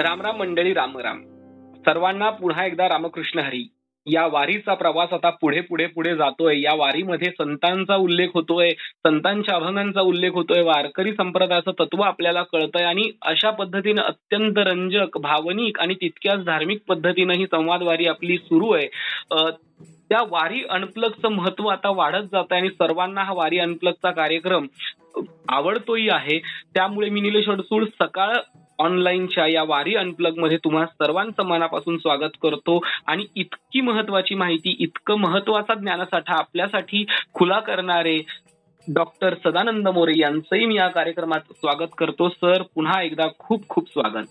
रामराम मंडळी रामराम सर्वांना पुन्हा एकदा रामकृष्ण हरी. या वारीचा प्रवास आता पुढे पुढे पुढे जातोय. या वारीमध्ये संतांचा उल्लेख होतोय संतांच्या अभंगांचा उल्लेख होतोय वारकरी संप्रदायाचं तत्व आपल्याला कळतंय आणि अशा पद्धतीनं अत्यंत रंजक भावनिक आणि तितक्याच धार्मिक पद्धतीनं ही संवाद वारी आपली सुरू आहे. त्या वारी अनप्लगचं महत्त्व आता वाढत जात आहे आणि सर्वांना हा वारी अनप्लगचा कार्यक्रम आवडतोही आहे. त्यामुळे मी निलेश अडसूळ सकाळ ऑनलाईनच्या या वारी अनप्लगमध्ये तुम्हा सर्वांचं मनापासून स्वागत करतो. आणि इतकी महत्वाची माहिती इतकं महत्त्वाचा ज्ञानसाठा आपल्यासाठी खुला करणारे डॉक्टर सदानंद मोरे यांचंही मी या कार्यक्रमात स्वागत करतो. सर पुन्हा एकदा खूप खूप स्वागत.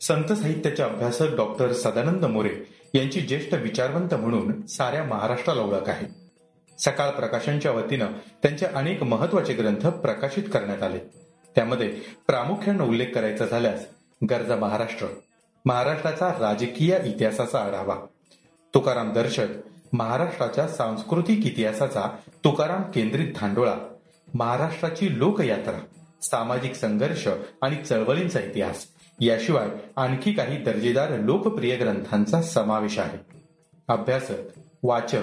संत साहित्याचे अभ्यासक डॉक्टर सदानंद मोरे यांची ज्येष्ठ विचारवंत म्हणून साऱ्या महाराष्ट्राला ओळख आहे. सकाळ प्रकाशनच्या वतीनं त्यांचे अनेक महत्त्वाचे ग्रंथ प्रकाशित करण्यात आले. त्यामध्ये प्रामुख्यानं उल्लेख करायचा झाल्यास गरजा महाराष्ट्र. महाराष्ट्राचा राजकीय इतिहासाचा आढावा. तुकाराम दर्शक महाराष्ट्राच्या सांस्कृतिक इतिहासाचा तुकाराम केंद्रित धांडोळा. महाराष्ट्राची लोकयात्रा सामाजिक संघर्ष आणि चळवळींचा इतिहास. याशिवाय आणखी काही दर्जेदार लोकप्रिय ग्रंथांचा समावेश आहे. अभ्यासक वाचक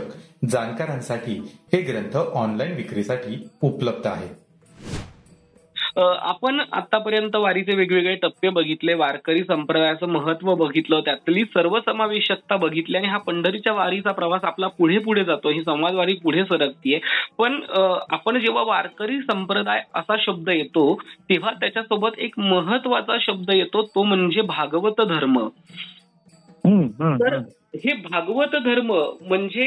जाणकारांसाठी हे ग्रंथ ऑनलाईन विक्रीसाठी उपलब्ध आहेत. आपण आतापर्यंत वारीचे वेगवेगळे टप्पे बघितले वारकरी संप्रदायाचं महत्त्व बघितलं त्यातली सर्वसमावेशकता बघितली आणि हा पंढरीच्या वारीचा प्रवास आपला पुढे पुढे जातो ही संवाद वारी पुढे सरकतीये. पण आपण जेव्हा वारकरी संप्रदाय असा शब्द येतो तेव्हा त्याच्यासोबत एक महत्त्वाचा शब्द येतो तो म्हणजे भागवत धर्म. तर हे भागवत धर्म म्हणजे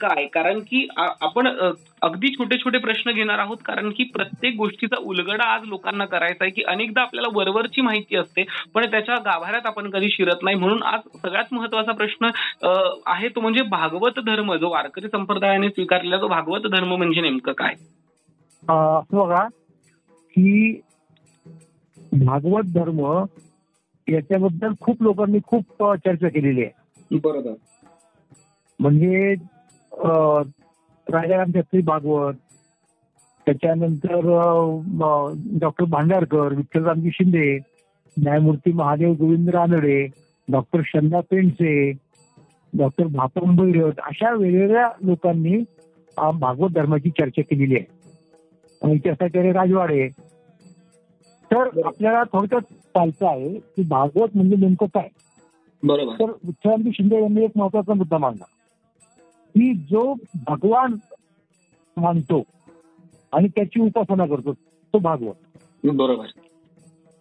काय? कारण की आपण अगदी छोटे छोटे प्रश्न घेणार आहोत कारण की प्रत्येक गोष्टीचा उलगडा आज लोकांना करायचा आहे की अनेकदा आपल्याला वरवरची माहिती असते पण त्याच्या गाभाऱ्यात आपण कधी शिरत नाही. म्हणून आज सगळ्यात महत्त्वाचा प्रश्न आहे तो म्हणजे भागवत धर्म जो वारकरी संप्रदायाने स्वीकारलेला तो भागवत धर्म म्हणजे नेमकं काय? बघा की भागवत धर्म याच्याबद्दल खूप लोकांनी खूप चर्चा केलेली आहे. बरोबर. म्हणजे राजाराम शास्त्री भागवत त्याच्यानंतर डॉक्टर भांडारकर विठ्ठलरामजी शिंदे न्यायमूर्ती महादेव गोविंद रानडे डॉक्टर शंदा पेंडसे डॉक्टर भापम भैरत अशा वेगवेगळ्या लोकांनी भागवत धर्माची चर्चा केलेली आहे. आणि इतिहासाचार्य राजवाडे. तर आपल्याला थोडक्यात चालतं आहे की भागवत म्हणजे नेमकं काय? बरोबर. तर विठ्ठलरामजी शिंदे यांनी एक महत्त्वाचा मुद्दा मांडला. की जो भगवान मानतो आणि त्याची उपासना करतो तो भागवत. बरोबर.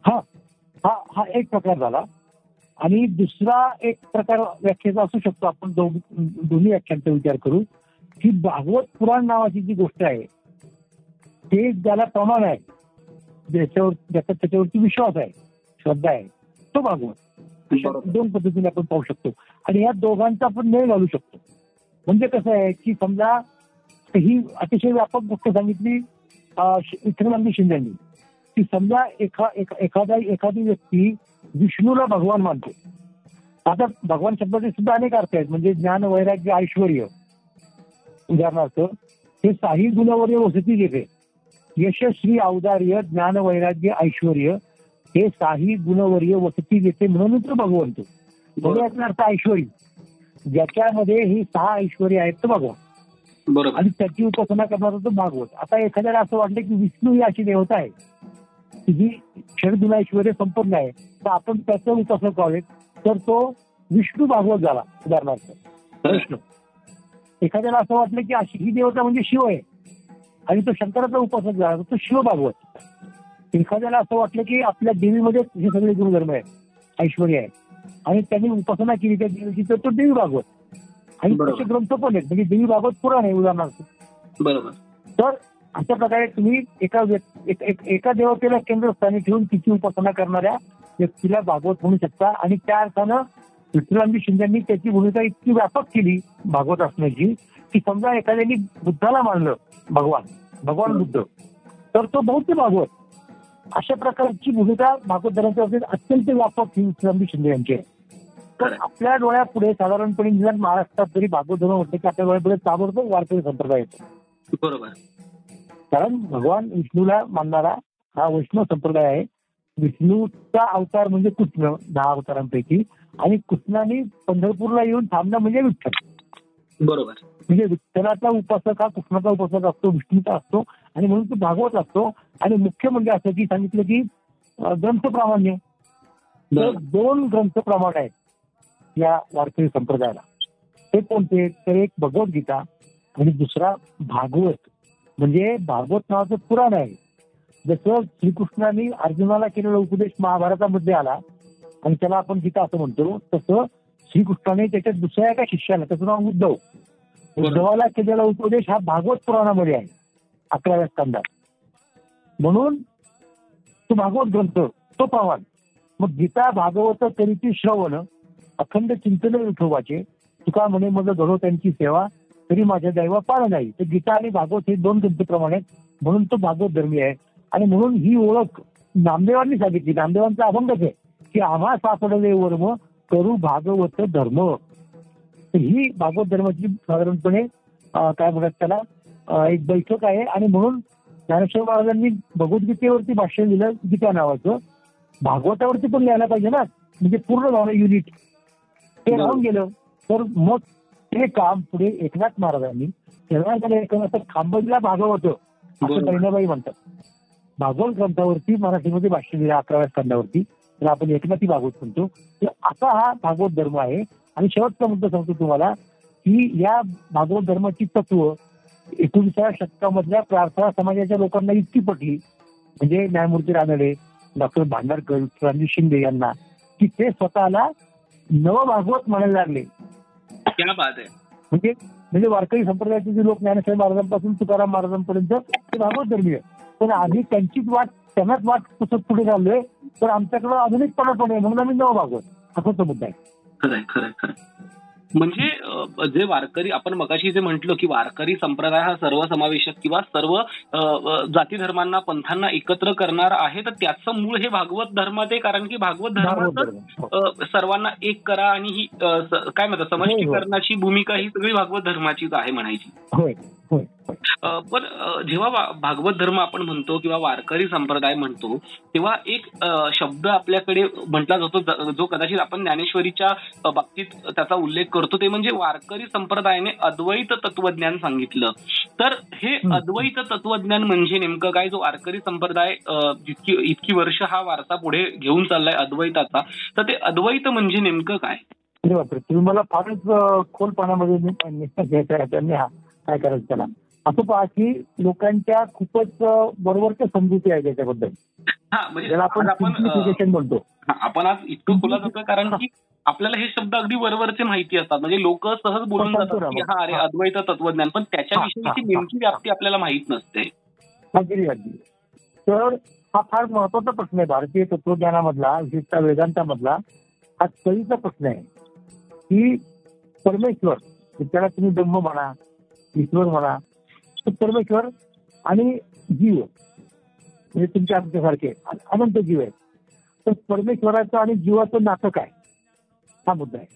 हा हा हा एक प्रकार झाला. आणि दुसरा एक प्रकार व्याख्येचा असू शकतो. आपण दोन्ही व्याख्यांचा विचार करू. की भागवत पुराण नावाची जी गोष्ट आहे ते ज्याला प्रमाण आहे ज्याच्यावर ज्याचा त्याच्यावरती विश्वास आहे श्रद्धा आहे तो भागवत. बरोबर. दोन पद्धतीने आपण पाहू शकतो. आणि या दोघांचा आपण मेळ घालू शकतो. म्हणजे कसं आहे की समजा ही अतिशय व्यापक गोष्ट सांगितली अं, श- विठ्ठलरामजी शिंदेनी. की समजा एखा एका- एखादा एखादी व्यक्ती विष्णूला भगवान मानतो. आता भगवान शब्दाचे सुद्धा अनेक अर्थ आहेत. म्हणजे ज्ञान वैराग्य ऐश्वर उदाहरणार्थ हे साही गुणवर्य वसती घेते यशस्वी औदार्य ज्ञान वैराग्य ऐश्वर हे साही गुणवर्य वसती घेते म्हणून तो भगवंत. म्हणजे याचा अर्थ ऐश्वरी ज्याच्यामध्ये ही सहा ऐश्वर्य आहेत तो भगवान. बरोबर. आणि त्याची उपासना करणारा तो भागवत. आता एखाद्याला असं वाटलं की विष्णू ही अशी देवता आहे. की जी क्षणगुणा ऐश्वर्य संपन्न आहे. तर आपण त्याचं उपासना करावे तर तो विष्णू भागवत झाला उदाहरणार्थ. विष्णू. एखाद्याला असं वाटलं की अशी ही देवता म्हणजे शिव आहे. आणि तो शंकराचा उपासक झाला तर तो शिव भागवत. एखाद्याला असं वाटलं की आपल्या देवीमध्ये हे सगळे गुणधर्म आहेत ऐश्वर्य आहे आणि त्यांनी उपासना केली त्या देवीची तर तो देवी भागवत. आणि. तसे ग्रंथ पण आहेत. म्हणजे देवी भागवत पुराण आहे उदाहरणार्थ. बरोबर. तर अशा प्रकारे तुम्ही एका एक- देवतेला केंद्रस्थानी ठेवून तिची उपासना करणाऱ्या व्यक्तीला भागवत म्हणू शकता. आणि त्या अर्थानं विठ्ठलांजी शिंदेनी त्याची भूमिका इतकी व्यापक केली भागवत असण्याची की समजा एखाद्याने बुद्धाला मानलं भगवान भगवान बुद्ध तर तो बौद्ध भागवत. अशा प्रकारची भूमिका भागवत धर्माच्या बाबतीत अत्यंत व्यापक ही विठ्ठलांजी शिंदे यांची आहे. तर आपल्या डोळ्यापुढे साधारणपणे निदान महाराष्ट्रात तरी भागवत म्हटलं की आपल्या डोळ्यापुढे ताबडतोब वारकरी संप्रदाय येतो. बरोबर. कारण भगवान विष्णूला मानणारा हा वैष्णव संप्रदाय आहे. विष्णूचा अवतार म्हणजे कृष्ण दहा अवतारांपैकी. आणि कृष्णाने पंढरपूरला येऊन थांबणं म्हणजे विठ्ठल. बरोबर. म्हणजे विठ्ठलाचा उपासक हा कृष्णाचा उपासक असतो विष्णूचा असतो आणि म्हणून तो भागवत असतो. आणि मुख्य म्हणजे असं की सांगितलं की ग्रंथ प्रामाण्य. तर दोन ग्रंथ प्रमाण आहेत या वारकरी संप्रदायाला. ते कोणते? तर एक भगवद्गीता आणि दुसरा भागवत. म्हणजे भागवत नावाचं पुराण आहे. जसं श्रीकृष्णाने अर्जुनाला केलेला उपदेश महाभारतामध्ये आला आणि त्याला आपण गीता असं म्हणतो तसं श्रीकृष्णाने त्याच्या दुसऱ्या एका शिष्याला त्याचं नाव उद्धव उद्धवाला केलेला उपदेश हा भागवत पुराणामध्ये आहे अकराव्या स्कंदात. म्हणून तो भागवत ग्रंथ तो प्रमाण मग गीता भागवत तरीची श्रवण अखंड चिंतन विठोबाचे तुका म्हणे मग घडो त्यांची सेवा तरी माझ्या दैवा पाळ नाही. तर गीता आणि भागवत हे दोन ग्रंथप्रमाणे आहेत म्हणून तो भागवत धर्मी आहे. आणि म्हणून ही ओळख नामदेवांनी सांगितली. नामदेवांचा अभंगच आहे की आम्हा सापडले वर्म करू भागवत धर्म. तर ही भागवत धर्माची साधारणपणे काय म्हणतात त्याला एक बैठक आहे. आणि म्हणून ज्ञानेश्वर महाराजांनी भगवद्गीतेवरती भाष्य लिहिलं गीता नावाचं. भागवतावरती पण लिहायला पाहिजे ना. म्हणजे पूर्ण झालं युनिट. ते राहून गेलं. तर मग ते काम पुढे एकनाथ महाराजांनी तेव्हा त्याला एकनाथ खांबजीला भागवत. असं. बहिणाबाई म्हणतात. भागवत ग्रंथावरती मराठीमध्ये भाष्य लिहिलं अकराव्या स्कंदावरती. तर आपण एकनाथी भागवत म्हणतो. तर असा हा भागवत धर्म आहे. आणि शेवटचा मुद्दा सांगतो तुम्हाला की या भागवत धर्माची तत्व एकोणीसाव्या शतकामधल्या प्रार्थना समाजाच्या लोकांना इतकी पटली. म्हणजे न्यायमूर्ती रानडे डॉक्टर भांडारकर रणजित शिंदे यांना की ते स्वतःला नवभागवत म्हणायला लागले. म्हणजे म्हणजे वारकरी संप्रदायाचे जे लोक ज्ञानेश्वर महाराजांपासून तुकाराम महाराजांपर्यंत ते भागवत धर्मीय. पण आम्ही त्यांचीच वाट त्यांनाच वाट तसंच पुढे चाललोय. तर आमच्याकडे आधुनिकपणा पण आहे म्हणून आम्ही नवभागवत. असा तो मुद्दा आहे. खरंय खरंय खरंय. म्हणजे जे वारकरी आपण मगाशी जे म्हटलं की वारकरी संप्रदाय हा सर्वसमावेशक किंवा सर्व जाती धर्मांना पंथांना एकत्र करणार आहे तर त्याचं मूळ हे भागवत धर्मात आहे कारण की भागवत भागवत धर्माचं धर्म हो. सर्वांना एक करा आणि ही काय म्हणतात समष्टीकरणाची भूमिका ही सगळी भागवत धर्माचीच आहे म्हणायची. पण अ, जेव्हा भागवत धर्म आपण म्हणतो किंवा वारकरी संप्रदाय म्हणतो तेव्हा एक शब्द आपल्याकडे म्हटला जातो ज- कदाचित आपण ज्ञानेश्वरीच्या बाबतीत त्याचा उल्लेख करतो ते म्हणजे वारकरी संप्रदायाने अद्वैत तत्वज्ञान सांगितलं. तर हे हं. अद्वैत तत्वज्ञान म्हणजे नेमकं काय? जो वारकरी संप्रदाय जितकी इतकी वर्ष हा वारसा पुढे घेऊन चाललाय अद्वैताचा तर ते अद्वैत म्हणजे नेमकं काय? बापरे! तुम्ही मला फारच अं, खोलपणामध्ये काय करायचं त्याला? असं पहा की लोकांच्या खूपच बरोबरच्या समजुती आहे त्याच्याबद्दल. हा म्हणजे ज्याला आपण आपण म्हणतो. आज इतकं खोला जातोय कारण की आपल्याला हे शब्द अगदी वरवरचे माहिती असतात. म्हणजे लोक सहज बोलून जातात की. हा अरे. अद्वैत तत्वज्ञान. पण त्याच्याविषयीची नेमकी व्याप्ती आपल्याला माहीत नसते. अगदी अगदी. तर हा फार महत्त्वाचा प्रश्न आहे. भारतीय तत्वज्ञानामधला विशेषतः वेदांतामधला हा कळीचा प्रश्न आहे की परमेश्वर त्याला तुम्ही ब्रह्म म्हणा ईश्वर म्हणा परमेश्वर आणि जीव म्हणजे तुमच्या आमच्यासारखे अनंत जीव आहे तर परमेश्वराचं आणि जीवाचं नातं काय हा मुद्दा आहे.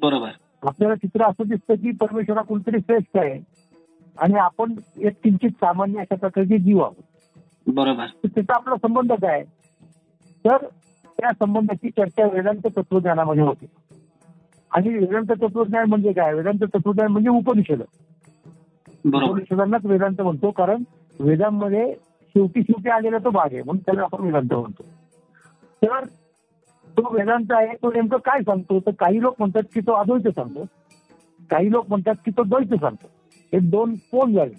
बरोबर. आपल्याला चित्र असं दिसतं की परमेश्वर हा कोणतरी श्रेष्ठ आहे आणि आपण एक किंचित सामान्य अशा प्रकारचे जीव आहोत. बरोबर. त्याचा आपला संबंध काय? तर त्या संबंधाची चर्चा वेदांत तत्वज्ञानामध्ये होते. आणि वेदांत तत्वज्ञान म्हणजे काय? वेदांत तत्वज्ञान म्हणजे उपनिषद. सगळ्यांनाच वेदांत म्हणतो कारण वेदांमध्ये शेवटी शेवटी आलेला तो भाग आहे म्हणून त्याला आपण वेदांत म्हणतो. तर तो वेदांत आहे तो नेमकं काय सांगतो? तर काही लोक म्हणतात की तो अद्वैत सांगतो. काही लोक म्हणतात की तो द्वैत सांगतो. हे दोन कोण झाले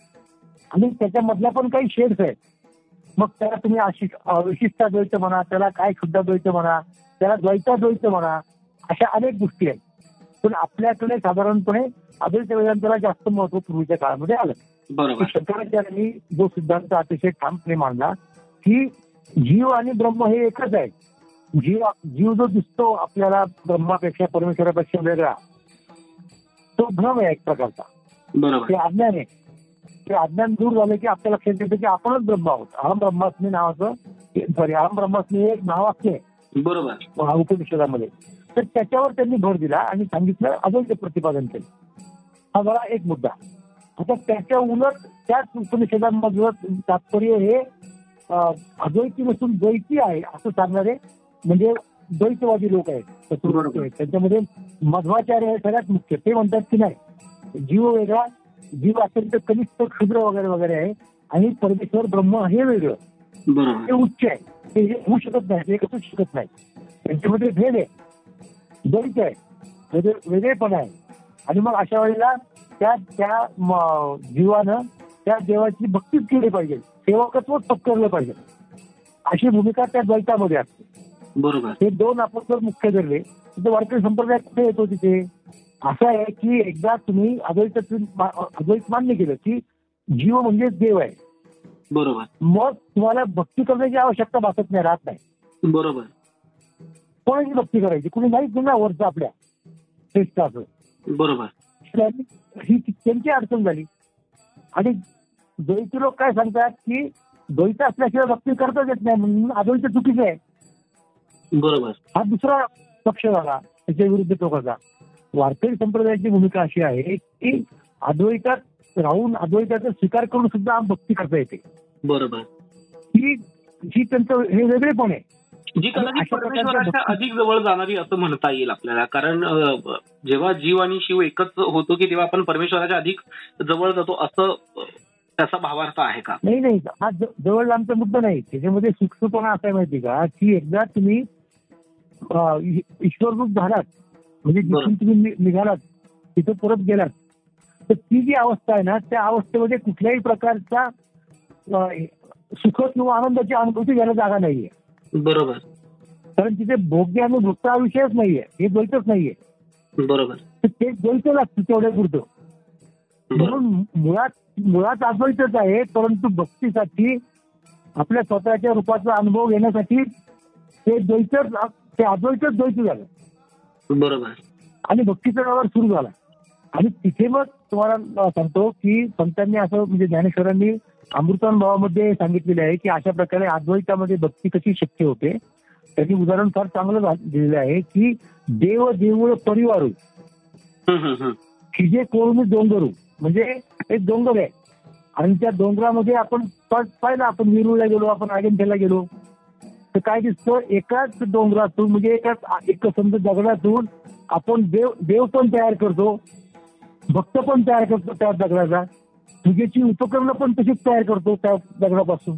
आणि त्याच्यामधल्या पण काही शेड्स आहेत. मग त्याला तुम्ही अशी विशिष्टाद्वैत म्हणा त्याला काय शुद्धाद्वैत म्हणा त्याला द्वैताद्वैत म्हणा अशा अनेक गोष्टी आहेत. पण आपल्याकडे साधारणपणे अद्वैत वेदांताला जास्त महत्त्व पूर्वीच्या काळामध्ये आलं. शंकराचार्यांनी जो सिद्धांत अतिशय ठामपणे मांडला की जीव आणि ब्रह्म हे एकच आहे जीव जीव जो दिसतो आपल्याला ब्रह्मापेक्षा परमेश्वरापेक्षा वेगळा तो भ्रम आहे एक प्रकारचा. बरोबर. ते अज्ञान आहे. ते अज्ञान दूर झालं की आपल्या लक्षात येतं की आपणच ब्रह्म आहोत. अहम ब्रह्मास्मी नावाचं सॉरी अहम ब्रह्मास्मी हे एक नावाक्य आहे. बरोबर. उपनिषदामध्ये तर त्याच्यावर त्यांनी भर दिला आणि सांगितलं अद्वैत प्रतिपादन केलं. हा मला एक मुद्दा. आता त्याच्या उलट त्याच उपनिषदांमधलं तात्पर्य हे अद्वैती नसून द्वैती आहे असं सांगणारे म्हणजे द्वैतवादी लोक आहेत त्यांच्यामध्ये मध्वाचार्य हे सगळ्यात मुख्य ते म्हणतात की नाही जीव वेगळा जीव अत्यंत कनिष्ठ क्षुद्र वगैरे वगैरे आहे आणि परमेश्वर ब्रह्म हे वेगळं. ते उच्च आहे. ते होऊ शकत नाही ते कसं शकत नाही. त्यांच्यामध्ये भेद आहे. द्वैत आहे. वेगळेपण आहे. आणि मग अशा वेळेला त्या त्या जीवानं त्या देवाची भक्तीच केली पाहिजे. सेवकत्वच पत्करलं पाहिजे. अशी भूमिका त्या द्वैतामध्ये असते. बरोबर. हे दोन आपण जर मुख्य धरले तर वारकरी संप्रदाय कुठे येतो तिथे? असं आहे की एकदा तुम्ही अद्वैत अद्वैत मान्य केलं की जीव म्हणजे देव आहे. बरोबर. मग तुम्हाला भक्ती करण्याची आवश्यकता भासत नाही राहत नाही. बरोबर. कोणाची भक्ती करायची. कुणी नाहीच ना वरचं आपल्या. बरोबर. ही त्यांची अडचण झाली. आणि द्वैती लोक काय सांगतात की द्वैत असल्याशिवाय भक्ती करताच येत नाही म्हणून अद्वैत चुकीचं आहे. बरोबर. हा दुसरा पक्ष झाला त्याच्या विरुद्ध टोकाचा वारकरी संप्रदायाची भूमिका अशी आहे की अद्वैतात राहून अद्वैताचा स्वीकार करून सुद्धा भक्ती करता येते. बरोबर. ही ही त्यांचं हे वेगळेपण आहे. जी कदाचित परमेश्वराच्या अधिक जवळ जाणारी असं म्हणता येईल आपल्याला. कारण जेव्हा जीव आणि शिव एकच होतो की तेव्हा आपण परमेश्वराच्या अधिक जवळ जातो असं त्याचा भावार्थ आहे का? नाही नाही. हा जवळ आमचा मुद्दा नाही. त्याच्यामध्ये सूक्ष्मपणा असा माहिती का? की एकदा तुम्ही ईश्वररूप झालात म्हणजे जिथून तुम्ही निघालात तिथं परत गेलात तर ती जी अवस्था आहे ना त्या अवस्थेमध्ये कुठल्याही प्रकारचा सुख किंवा आनंदाची अनुभूती घ्यायला जागा नाहीये. बरोबर. कारण तिथे भोग्य आणि भोगता हा विषयच नाहीये. हे द्वैतच नाहीये. बरोबर. ते द्वैत लागतं तेवढ्या पुरतं. म्हणून मुळात मुळात अद्वैतच आहे परंतु भक्तीसाठी आपल्या स्वतःच्या रूपाचा अनुभव घेण्यासाठी ते द्वैतच ते अद्वैतच द्वैत झालं. बरोबर. आणि भक्तीचा व्यवहार सुरू झाला. आणि तिथे मग तुम्हाला सांगतो की संतांनी असं म्हणजे ज्ञानेश्वरांनी अमृतानुभवामध्ये सांगितलेले आहे की अशा प्रकारे अद्वैतामध्ये भक्ती कशी शक्य होते? त्याचे उदाहरण फार चांगलं दिलेलं आहे की देव देऊळ परिवार खिजे कोळमी डोंगरू म्हणजे एक डोंगर आहे. आणि त्या डोंगरामध्ये आपण पाहिलं आपण विरुळला गेलो आपण अजिंठ्याला गेलो. तर काय दिसतं? एकाच डोंगरातून म्हणजे एकाच एक समजा दगडातून आपण देव देव पण तयार करतो भक्त पण तयार करतो त्या दगडाचा. पूजेची उपकरणं पण तशीच तयार करतो त्या दगडापासून.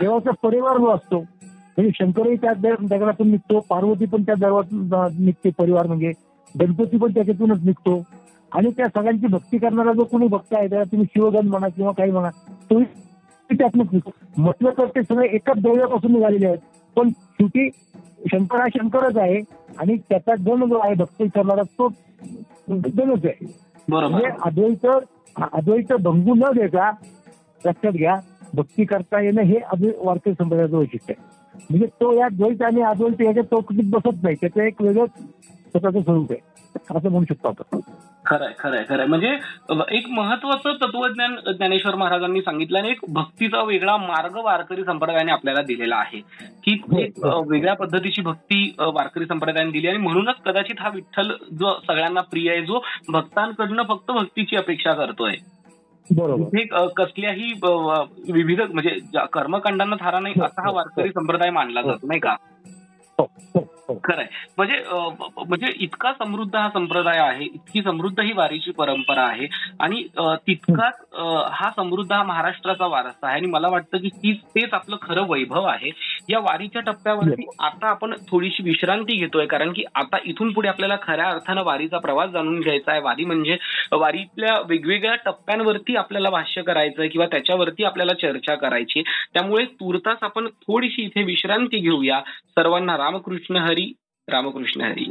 देवाचा परिवार जो असतो म्हणजे शंकरही त्या दगडातून निघतो पार्वती पण त्या दगडातून निघते परिवार म्हणजे गणपती पण त्याच्यातूनच निघतो. आणि त्या सगळ्यांची भक्ती करणारा जो कोणी भक्त आहे त्याला तुम्ही शिवगण म्हणा किंवा काही म्हणा तो त्यातूनच निघतो. म्हटलं तर ते सगळे एकाच डोळ्यापासून निघालेले आहेत. पण शेवटी शंकर हा शंकरच आहे आणि त्याचा गण जो आहे भक्ती करणारा तो गणच आहे. म्हणजे अद्वैत अद्वैत भंगू न देता लक्षात घ्या भक्ती करता येणं हे अजून वारकरी संप्रदायाचं वैशिष्ट्य आहे. म्हणजे तो या द्वैत आणि अद्वैत याच्या चौकटीत बसत नाही. त्याचं एक वेगळंच स्वतःचं स्वरूप आहे. असं म्हणू शकतो आपण. खरंय खरंय खरंय. म्हणजे एक महत्वाचं तत्वज्ञान ज्ञानेश्वर महाराजांनी सांगितलं आणि एक भक्तीचा वेगळा मार्ग वारकरी संप्रदायाने आपल्याला दिलेला आहे. की हो, एक हो. वेगळ्या पद्धतीची भक्ती वारकरी संप्रदायाने दिली आणि म्हणूनच कदाचित हा विठ्ठल जो सगळ्यांना प्रिय आहे जो भक्तांकडनं फक्त भक्तीची अपेक्षा करतोय. कसल्याही विविध म्हणजे कर्मकांडांना थारा नाही असा हा वारकरी संप्रदाय मानला जातो नाही का? हो, हो, हो, हो. खरंय. म्हणजे म्हणजे इतका समृद्ध हा संप्रदाय आहे इतकी समृद्ध ही वारीची परंपरा आहे आणि तितकाच हा समृद्ध हा महाराष्ट्राचा वारसा आहे आणि मला वाटतं की तीच तेच आपलं खरं वैभव आहे. या वारीच्या टप्प्यावरती आता आपण थोडीशी विश्रांती घेतोय कारण की आता इथून पुढे आपल्याला खऱ्या अर्थानं वारीचा प्रवास जाणून घ्यायचा आहे. वारी म्हणजे वारीतल्या वेगवेगळ्या टप्प्यांवरती आपल्याला भाष्य करायचंय किंवा त्याच्यावरती आपल्याला चर्चा करायची. त्यामुळे तुर्तास आपण थोडीशी इथे विश्रांती घेऊया. सर्वांना रामकृष्ण हरी रामकृष्ण हरी.